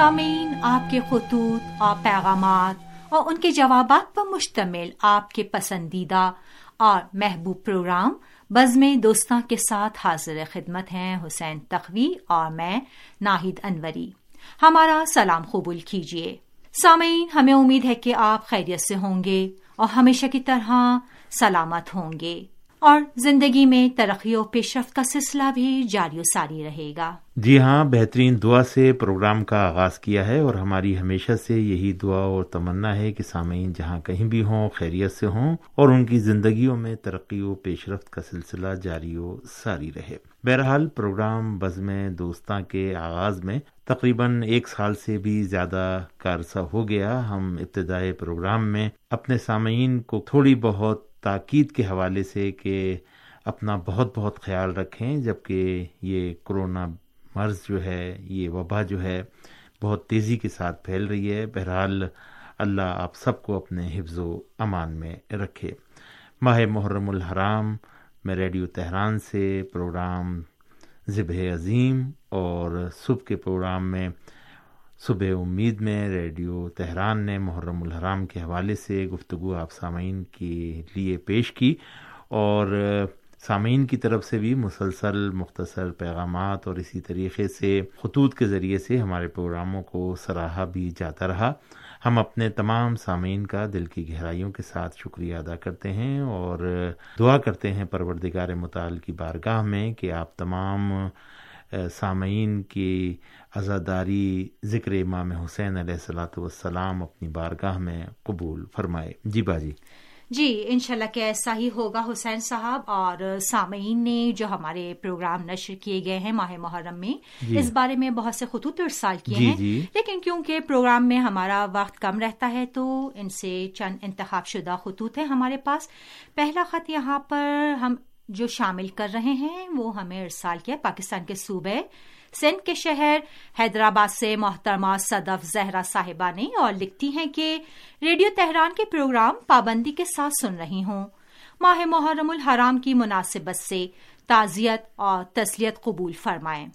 سامعین، آپ کے خطوط اور پیغامات اور ان کے جوابات پر مشتمل آپ کے پسندیدہ اور محبوب پروگرام بزم دوستاں کے ساتھ حاضر خدمت ہیں حسین تخوی اور میں ناہید انوری۔ ہمارا سلام قبول کیجیے۔ سامعین، ہمیں امید ہے کہ آپ خیریت سے ہوں گے اور ہمیشہ کی طرح سلامت ہوں گے۔ اور زندگی میں ترقی و پیش رفت کا سلسلہ بھی جاری و ساری رہے گا۔ جی ہاں بہترین دعا سے پروگرام کا آغاز کیا ہے اور ہماری ہمیشہ سے یہی دعا اور تمنا ہے کہ سامعین جہاں کہیں بھی ہوں، خیریت سے ہوں اور ان کی زندگیوں میں ترقی و پیش رفت کا سلسلہ جاری و ساری رہے۔ بہرحال، پروگرام بزم دوستاں کے آغاز میں تقریباً ایک سال سے بھی زیادہ کا عرصہ ہو گیا۔ ہم ابتدائی پروگرام میں اپنے سامعین کو تھوڑی بہت تاکید کے حوالے سے کہ اپنا بہت بہت خیال رکھیں، جبکہ یہ کرونا مرض جو ہے، یہ وبا جو ہے، بہت تیزی کے ساتھ پھیل رہی ہے۔ بہرحال اللہ آپ سب کو اپنے حفظ و امان میں رکھے۔ ماہ محرم الحرام میں ریڈیو تہران سے پروگرام ذبح عظیم اور صبح کے پروگرام میں صبح امید میں ریڈیو تہران نے محرم الحرام کے حوالے سے گفتگو آپ سامعین کے لیے پیش کی اور سامعین کی طرف سے بھی مسلسل مختصر پیغامات اور اسی طریقے سے خطوط کے ذریعے سے ہمارے پروگراموں کو سراہا بھی جاتا رہا۔ ہم اپنے تمام سامعین کا دل کی گہرائیوں کے ساتھ شکریہ ادا کرتے ہیں اور دعا کرتے ہیں پروردگار مطالع کی بارگاہ میں کہ آپ تمام سامعین کی عزاداری ذکر امام حسین علیہ السلاۃ والسلام اپنی بارگاہ میں قبول فرمائے۔ جی باجی۔ جی انشاءاللہ کہ ایسا ہی ہوگا حسین صاحب اور سامعین نے جو ہمارے پروگرام نشر کیے گئے ہیں ماہ محرم میں جی۔ اس بارے میں بہت سے خطوط ارسال کیے جی ہیں۔ جی۔ لیکن کیونکہ پروگرام میں ہمارا وقت کم رہتا ہے تو ان سے چند انتخاب شدہ خطوط ہیں ہمارے پاس۔ پہلا خط یہاں پر ہم جو شامل کر رہے ہیں وہ ہمیں ارسال کیا پاکستان کے صوبے سندھ کے شہر حیدرآباد سے محترمہ صدف زہرا صاحبہ نے اور لکھتی ہیں کہ ریڈیو تہران کے پروگرام پابندی کے ساتھ سن رہی ہوں۔ ماہ محرم الحرام کی مناسبت سے تعزیت اور تسلیت قبول فرمائیں۔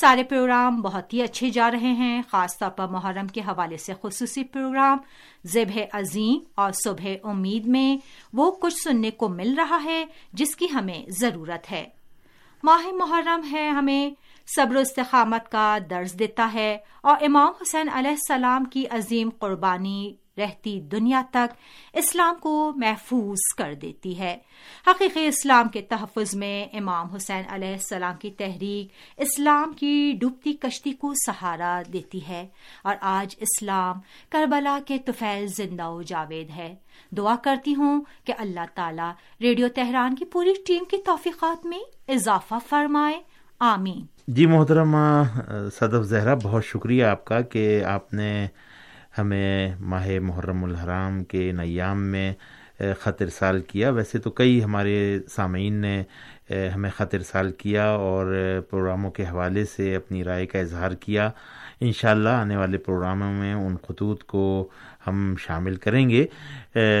سارے پروگرام بہت ہی اچھے جا رہے ہیں، خاص طور پر محرم کے حوالے سے خصوصی پروگرام ذبح عظیم اور صبح امید میں وہ کچھ سننے کو مل رہا ہے جس کی ہمیں ضرورت ہے۔ ماہ محرم ہے، ہمیں صبر و استقامت کا درز دیتا ہے اور امام حسین علیہ السلام کی عظیم قربانی رہتی دنیا تک اسلام کو محفوظ کر دیتی ہے۔ حقیقی اسلام کے تحفظ میں امام حسین علیہ السلام کی تحریک اسلام کی ڈوبتی کشتی کو سہارا دیتی ہے اور آج اسلام کربلا کے توفیل زندہ و جاوید ہے۔ دعا کرتی ہوں کہ اللہ تعالی ریڈیو تہران کی پوری ٹیم کی توفیقات میں اضافہ فرمائے۔ آمین۔ جی محترمہ، صدف زہرا، بہت شکریہ آپ کا کہ آپ نے ہمیں ماہ محرم الحرام کے نیام میں خط ارسال کیا۔ ویسے تو کئی ہمارے سامعین نے ہمیں خط ارسال کیا اور پروگراموں کے حوالے سے اپنی رائے کا اظہار کیا۔ انشاءاللہ اللہ آنے والے پروگراموں میں ان خطوط کو ہم شامل کریں گے۔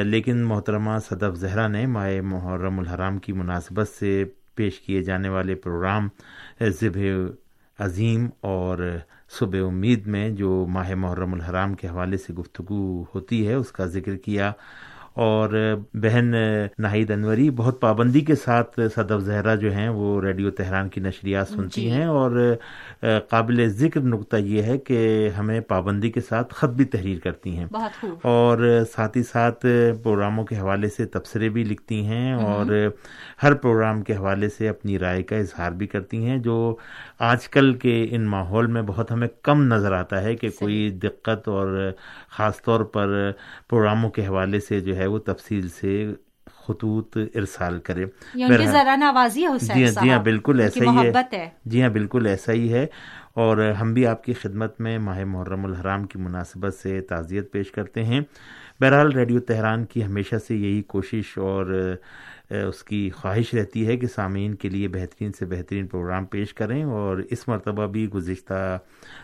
لیکن محترمہ، صدف زہرا نے ماہ محرم الحرام کی مناسبت سے پیش کیے جانے والے پروگرام ذبح عظیم اور صبح امید میں جو ماہ محرم الحرام کے حوالے سے گفتگو ہوتی ہے، اس کا ذکر کیا اور بہن ناہید انوری بہت پابندی کے ساتھ صدف زہرا جو ہیں وہ ریڈیو تہران کی نشریات سنتی جی. ہیں اور قابل ذکر نقطہ یہ ہے کہ ہمیں پابندی کے ساتھ خط بھی تحریر کرتی ہیں۔ اور ساتھ ہی ساتھ پروگراموں کے حوالے سے تبصرے بھی لکھتی ہیں اور ہر پروگرام کے حوالے سے اپنی رائے کا اظہار بھی کرتی ہیں جو آج کل کے ان ماحول میں بہت ہمیں کم نظر آتا ہے کہ کوئی دقت اور خاص طور پر پروگراموں کے حوالے سے جو ہے وہ تفصیل سے خطوط ارسال کرے۔ جی ہاں جی ہاں بالکل ایسا ہی ہے۔ جی ہاں بالکل ایسا ہی ہے۔ اور ہم بھی آپ کی خدمت میں ماہ محرم الحرام کی مناسبت سے تعزیت پیش کرتے ہیں۔ بہرحال ریڈیو تہران کی ہمیشہ سے یہی کوشش اور اس کی خواہش رہتی ہے کہ سامعین کے لیے بہترین سے بہترین پروگرام پیش کریں۔ اور اس مرتبہ بھی گزشتہ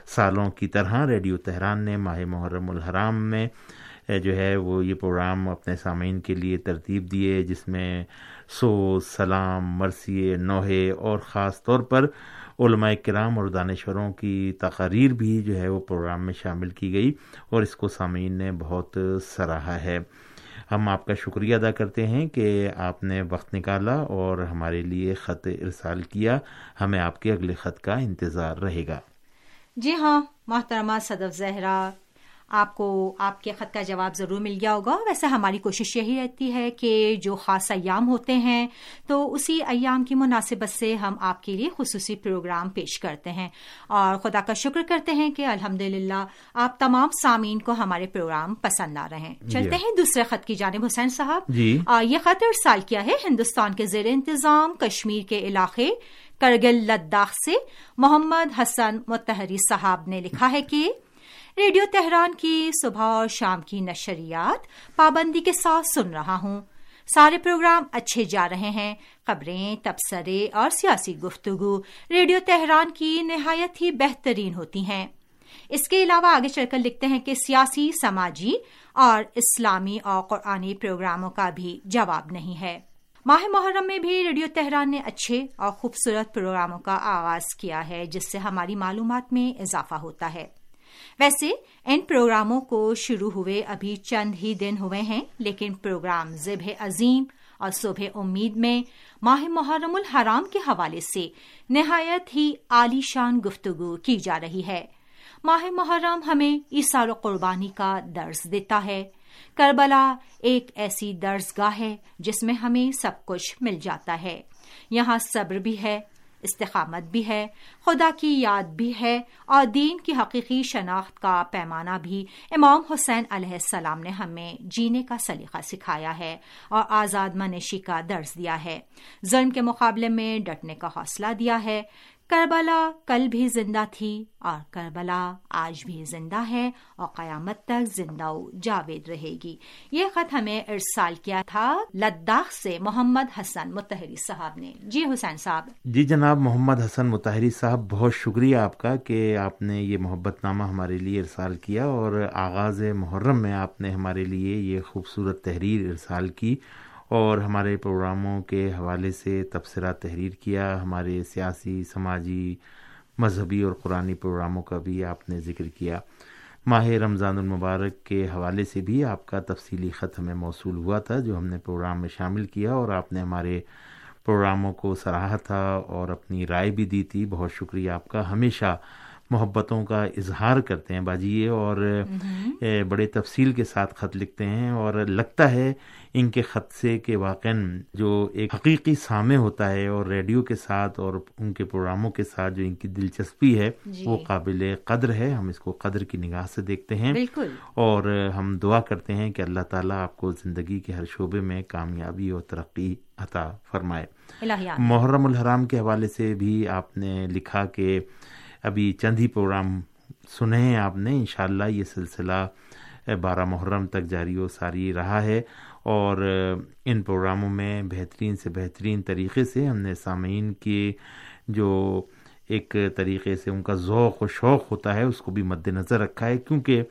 سالوں کی طرح ریڈیو تہران نے ماہ محرم الحرام میں جو ہے وہ یہ پروگرام اپنے سامعین کے لیے ترتیب دیے، جس میں سو، سلام مرثیے نوحے اور خاص طور پر علماء کرام اور دانشوروں کی تقاریر بھی جو ہے وہ پروگرام میں شامل کی گئی اور اس کو سامعین نے بہت سراہا ہے۔ ہم آپ کا شکریہ ادا کرتے ہیں کہ آپ نے وقت نکالا اور ہمارے لیے خط ارسال کیا۔ ہمیں آپ کے اگلے خط کا انتظار رہے گا۔ جی ہاں محترمہ صدف زہرا آپ کو آپ کے خط کا جواب ضرور مل گیا ہوگا۔ ویسے ہماری کوشش یہی رہتی ہے کہ جو خاص ایام ہوتے ہیں تو اسی ایام کی مناسبت سے ہم آپ کے لیے خصوصی پروگرام پیش کرتے ہیں۔ اور خدا کا شکر کرتے ہیں کہ الحمد آپ تمام سامعین کو ہمارے پروگرام پسند آ رہے ہیں۔ چلتے ہیں دوسرے خط کی جانب حسین صاحب۔ جی۔ یہ خط ارسال کیا ہے ہندوستان کے زیر انتظام کشمیر کے علاقے کرگل لداخ سے محمد حسن متحری صاحب نے لکھا ہے کہ ریڈیو تہران کی صبح اور شام کی نشریات پابندی کے ساتھ سن رہا ہوں۔ سارے پروگرام اچھے جا رہے ہیں۔ خبریں، تبصرے اور سیاسی گفتگو ریڈیو تہران کی نہایت ہی بہترین ہوتی ہیں۔ اس کے علاوہ آگے چل کر لکھتے ہیں کہ سیاسی، سماجی اور اسلامی اور قرآنی پروگراموں کا بھی جواب نہیں ہے۔ ماہ محرم میں بھی ریڈیو تہران نے اچھے اور خوبصورت پروگراموں کا آغاز کیا ہے، جس سے ہماری معلومات میں اضافہ ہوتا ہے۔ ویسے، ان پروگراموں کو شروع ہوئے ابھی چند ہی دن ہوئے ہیں، لیکن پروگرام ذبح عظیم اور صبح امید میں ماہ محرم الحرام کے حوالے سے نہایت ہی عالی شان گفتگو کی جا رہی ہے۔ ماہ محرم ہمیں ایسار و قربانی کا درس دیتا ہے۔ کربلا ایک ایسی درس گاہ ہے جس میں ہمیں سب کچھ مل جاتا ہے۔ یہاں صبر بھی ہے۔ استقامت بھی ہے، خدا کی یاد بھی ہے اور دین کی حقیقی شناخت کا پیمانہ بھی۔ امام حسین علیہ السلام نے ہمیں جینے کا سلیقہ سکھایا ہے اور آزاد منشی کا درس دیا ہے۔ ظلم کے مقابلے میں ڈٹنے کا حوصلہ دیا ہے۔ کربلا کل بھی زندہ تھی اور کربلا آج بھی زندہ ہے اور قیامت تک زندہ جاوید رہے گی۔ یہ خط ہمیں ارسال کیا تھا لداخ سے محمد حسن متحری صاحب نے۔ جی حسین صاحب۔ جی جناب، محمد حسن متحری صاحب، بہت شکریہ آپ کا کہ آپ نے یہ محبت نامہ ہمارے لیے ارسال کیا اور آغاز محرم میں آپ نے ہمارے لیے یہ خوبصورت تحریر ارسال کی۔ اور ہمارے پروگراموں کے حوالے سے تبصرہ تحریر کیا۔ ہمارے سیاسی، سماجی، مذہبی اور قرآن پروگراموں کا بھی آپ نے ذکر کیا۔ ماہ رمضان المبارک کے حوالے سے بھی آپ کا تفصیلی خط ہمیں موصول ہوا تھا، جو ہم نے پروگرام میں شامل کیا اور آپ نے ہمارے پروگراموں کو سراہا تھا اور اپنی رائے بھی دی تھی۔ بہت شکریہ آپ کا۔ ہمیشہ محبتوں کا اظہار کرتے ہیں باجی اور بڑے تفصیل کے ساتھ خط لکھتے ہیں اور لگتا ہے ان کے خط سے کہ واقع جو ایک حقیقی سامع ہوتا ہے اور ریڈیو کے ساتھ اور ان کے پروگراموں کے ساتھ جو ان کی دلچسپی ہے جی. وہ قابل قدر ہے۔ ہم اس کو قدر کی نگاہ سے دیکھتے ہیں اور ہم دعا کرتے ہیں کہ اللہ تعالیٰ آپ کو زندگی کے ہر شعبے میں کامیابی اور ترقی عطا فرمائے۔ محرم الحرام کے حوالے سے بھی آپ نے لکھا کہ ابھی چند ہی پروگرام سنے ہیں آپ نے، انشاءاللہ یہ سلسلہ بارہ محرم تک جاری و ساری رہا ہے اور ان پروگراموں میں بہترین سے بہترین طریقے سے ہم نے سامعین کی جو ایک طریقے سے ان کا ذوق و شوق ہوتا ہے، اس کو بھی مد نظر رکھا ہے۔ کیونکہ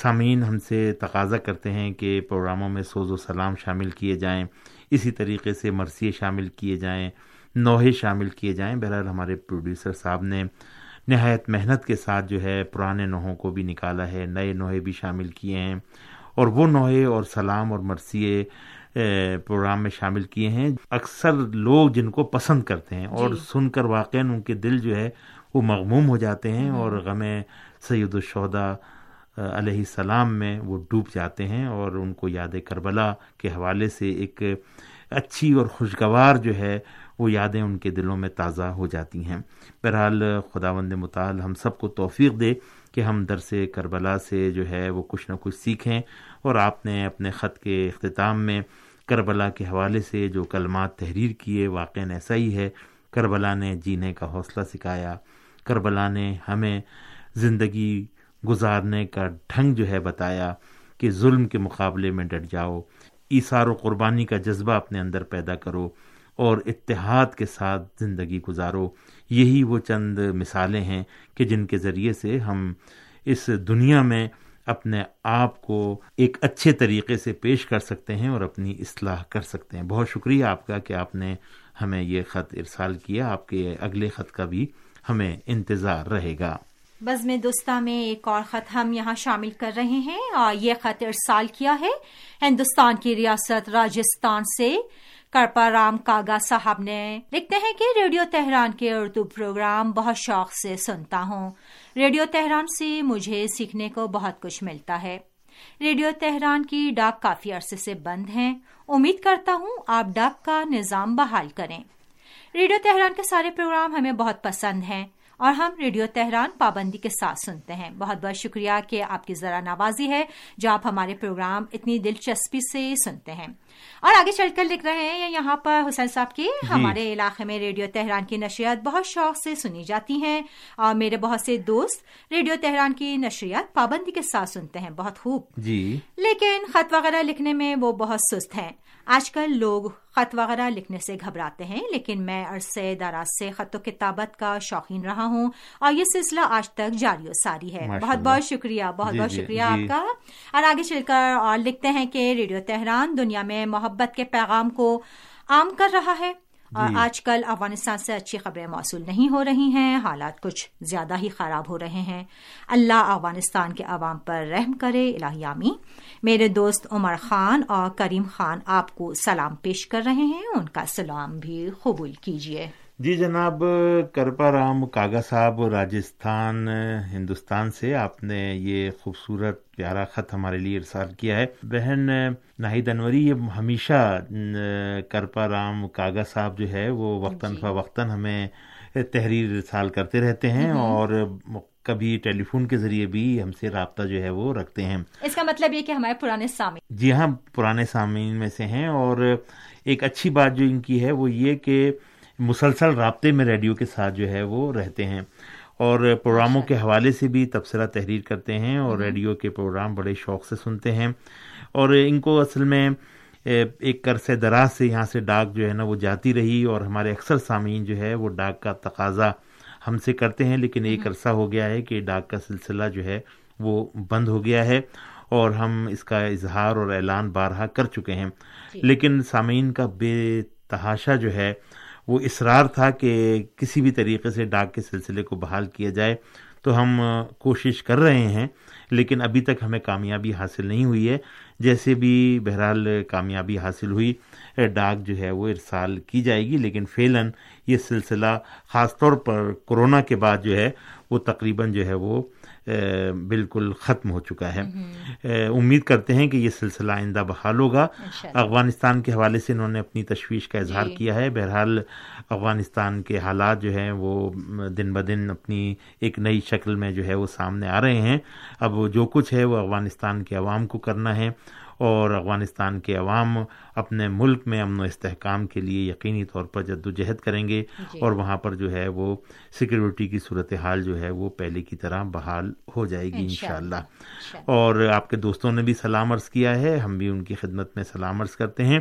سامعین ہم سے تقاضا کرتے ہیں کہ پروگراموں میں سوز و سلام شامل کیے جائیں، اسی طریقے سے مرثیے شامل کیے جائیں، نوحے شامل کیے جائیں۔ بہرحال ہمارے پروڈیوسر صاحب نے نہایت محنت کے ساتھ جو ہے پرانے نوحوں کو بھی نکالا ہے نئے نوحے بھی شامل کیے ہیں اور وہ نوحے اور سلام اور مرثیے پروگرام میں شامل کیے ہیں۔ اکثر لوگ جن کو پسند کرتے ہیں اور جی۔ سن کر واقع ان کے دل جو ہے وہ مغموم ہو جاتے ہیں اور غم سید الشہدا علیہ السلام میں وہ ڈوب جاتے ہیں اور ان کو یاد کربلا کے حوالے سے ایک اچھی اور خوشگوار جو ہے وہ یادیں ان کے دلوں میں تازہ ہو جاتی ہیں۔ بہرحال خدا وند مطال ہم سب کو توفیق دے کہ ہم درس کربلا سے جو ہے وہ کچھ نہ کچھ سیکھیں اور آپ نے اپنے خط کے اختتام میں کربلا کے حوالے سے جو کلمات تحریر کیے واقع ایسا ہی ہے۔ کربلا نے جینے کا حوصلہ سکھایا۔ کربلا نے ہمیں زندگی گزارنے کا ڈھنگ جو ہے بتایا کہ ظلم کے مقابلے میں ڈٹ جاؤ۔ ایثار و قربانی کا جذبہ اپنے اندر پیدا کرو اور اتحاد کے ساتھ زندگی گزارو۔ یہی وہ چند مثالیں ہیں کہ جن کے ذریعے سے ہم اس دنیا میں اپنے آپ کو ایک اچھے طریقے سے پیش کر سکتے ہیں اور اپنی اصلاح کر سکتے ہیں۔ بہت شکریہ آپ کا کہ آپ نے ہمیں یہ خط ارسال کیا۔ آپ کے اگلے خط کا بھی ہمیں انتظار رہے گا۔ بزم دوستہ میں ایک اور خط ہم یہاں شامل کر رہے ہیں۔ اور یہ خط ارسال کیا ہے۔ ہندوستان کی ریاست راجستھان سے کرپا رام کاگا صاحب نے لکھتے ہیں کہ ریڈیو تہران کے اردو پروگرام بہت شوق سے سنتا ہوں۔ ریڈیو تہران سے مجھے سیکھنے کو بہت کچھ ملتا ہے۔ ریڈیو تہران کی ڈاک کافی عرصے سے بند ہیں۔ امید کرتا ہوں آپ ڈاک کا نظام بحال کریں۔ ریڈیو تہران کے سارے پروگرام ہمیں بہت پسند ہیں۔ اور ہم ریڈیو تہران پابندی کے ساتھ سنتے ہیں۔ بہت بہت شکریہ کہ آپ کی ذرا نوازی ہے جو آپ ہمارے پروگرام اتنی دلچسپی سے سنتے ہیں۔ اور آگے چل کر لکھ رہے ہیں یہاں پر حسین صاحب کی جی۔ ہمارے علاقے میں ریڈیو تہران کی نشریات بہت شوق سے سنی جاتی ہیں اور میرے بہت سے دوست ریڈیو تہران کی نشریات پابندی کے ساتھ سنتے ہیں۔ بہت خوب۔ جی۔ لیکن خط وغیرہ لکھنے میں وہ بہت سست ہیں۔ آج کل لوگ خط وغیرہ لکھنے سے گھبراتے ہیں لیکن میں عرصے دراز سے خط و کتابت کا شوقین رہا ہوں اور یہ سلسلہ آج تک جاری و ساری ہے۔ بہت بہت شکریہ بہت جی بہت جی شکریہ جی۔ آپ کا۔ اور آگے چل کر اور لکھتے ہیں کہ ریڈیو تہران دنیا میں محبت کے پیغام کو عام کر رہا ہے۔ آج کل افغانستان سے اچھی خبریں موصول نہیں ہو رہی ہیں حالات کچھ زیادہ ہی خراب ہو رہے ہیں۔ اللہ افغانستان کے عوام پر رحم کرے الہیامی میرے دوست عمر خان اور کریم خان آپ کو سلام پیش کر رہے ہیں۔ ان کا سلام بھی قبول کیجیے۔ جی جناب کرپا رام کاگا صاحب راجستھان ہندوستان سے آپ نے یہ خوبصورت پیارا خط ہمارے لیے ارسال کیا ہے۔ بہن ناہید انوری یہ ہمیشہ کرپا رام کاگا صاحب جو ہے وہ وقتاً جی۔ فوقتاً ہمیں تحریر ارسال کرتے رہتے ہیں اور کبھی ٹیلی فون کے ذریعے بھی ہم سے رابطہ جو ہے وہ رکھتے ہیں۔ اس کا مطلب یہ کہ ہمارے پرانے سامعین۔ جی ہاں پرانے سامعین میں سے ہیں اور ایک اچھی بات جو ان کی ہے وہ یہ کہ مسلسل رابطے میں ریڈیو کے ساتھ جو ہے وہ رہتے ہیں اور پروگراموں کے حوالے سے بھی تبصرہ تحریر کرتے ہیں اور ریڈیو کے پروگرام بڑے شوق سے سنتے ہیں اور ان کو اصل میں ایک عرصے دراز سے یہاں سے ڈاک جو ہے نا وہ جاتی رہی اور ہمارے اکثر سامعین جو ہے وہ ڈاک کا تقاضا ہم سے کرتے ہیں لیکن ایک عرصہ ہو گیا ہے کہ ڈاک کا سلسلہ جو ہے وہ بند ہو گیا ہے اور ہم اس کا اظہار اور اعلان بارہا کر چکے ہیں۔ جی۔ لیکن سامعین کا بے تحاشا جو ہے وہ اصرار تھا کہ کسی بھی طریقے سے ڈاک کے سلسلے کو بحال کیا جائے، تو ہم کوشش کر رہے ہیں، لیکن ابھی تک ہمیں کامیابی حاصل نہیں ہوئی ہے۔ جیسے بھی بہرحال کامیابی حاصل ہوئی، ڈاک جو ہے وہ ارسال کی جائے گی، لیکن فیلن یہ سلسلہ خاص طور پر کورونا کے بعد جو ہے وہ تقریباً جو ہے وہ بالکل ختم ہو چکا ہے۔ امید کرتے ہیں کہ یہ سلسلہ آئندہ بحال ہوگا۔ افغانستان کے حوالے سے انہوں نے اپنی تشویش کا اظہار جی۔ کیا ہے۔ بہرحال افغانستان کے حالات جو ہیں وہ دن بدن اپنی ایک نئی شکل میں جو ہے وہ سامنے آ رہے ہیں۔ اب جو کچھ ہے وہ افغانستان کے عوام کو کرنا ہے۔ اور افغانستان کے عوام اپنے ملک میں امن و استحکام کے لیے یقینی طور پر جد و جہد کریں گے جی۔ اور وہاں پر جو ہے وہ سیکورٹی کی صورتحال جو ہے وہ پہلے کی طرح بحال ہو جائے گی انشاءاللہ۔ اور آپ کے دوستوں نے بھی سلام عرض کیا ہے ہم بھی ان کی خدمت میں سلام عرض کرتے ہیں۔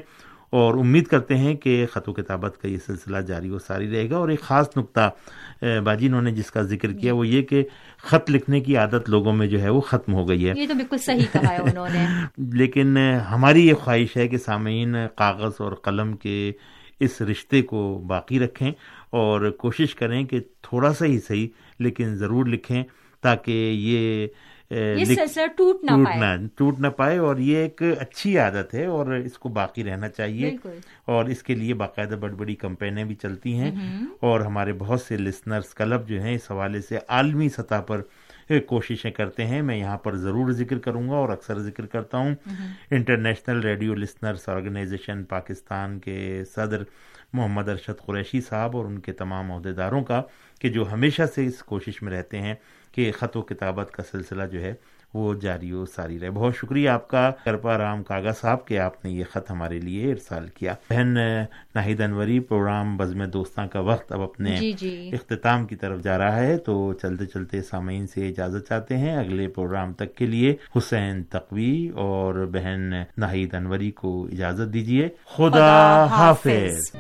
اور امید کرتے ہیں کہ خط و کتابت کا یہ سلسلہ جاری و ساری رہے گا اور ایک خاص نقطہ باجی انہوں نے جس کا ذکر کیا وہ یہ کہ خط لکھنے کی عادت لوگوں میں جو ہے وہ ختم ہو گئی ہے۔ یہ تو بالکل صحیح کہا ہے انہوں نے۔ لیکن ہماری یہ خواہش ہے کہ سامعین کاغذ اور قلم کے اس رشتے کو باقی رکھیں اور کوشش کریں کہ تھوڑا سا ہی صحیح لیکن ضرور لکھیں تاکہ یہ ٹوٹ نہ ٹوٹ نہ پائے اور یہ ایک اچھی عادت ہے اور اس کو باقی رہنا چاہیے۔ اور اس کے لیے باقاعدہ بڑی بڑی کمپینیں بھی چلتی ہیں۔ اور ہمارے بہت سے لسنرز کلب جو ہیں اس حوالے سے عالمی سطح پر کوششیں کرتے ہیں۔ میں یہاں پر ضرور ذکر کروں گا اور اکثر ذکر کرتا ہوں۔ International radio listeners organisation Pakistan کے صدر محمد ارشد قریشی صاحب اور ان کے تمام عہدیداروں کا کہ جو ہمیشہ سے اس کوشش میں رہتے ہیں کہ خط و کتابت کا سلسلہ جو ہے وہ جاری و ساری رہے۔ بہت شکریہ آپ کا۔ کرپا رام کاغا صاحب کہ آپ نے یہ خط ہمارے لیے ارسال کیا۔ بہن ناہید انوری پروگرام بزم دوستاں کا وقت اب اپنے جی جی۔ اختتام کی طرف جا رہا ہے تو چلتے چلتے سامعین سے اجازت چاہتے ہیں اگلے پروگرام تک کے لیے۔ حسین تقوی اور بہن ناہید انوری کو اجازت دیجیے خدا حافظ۔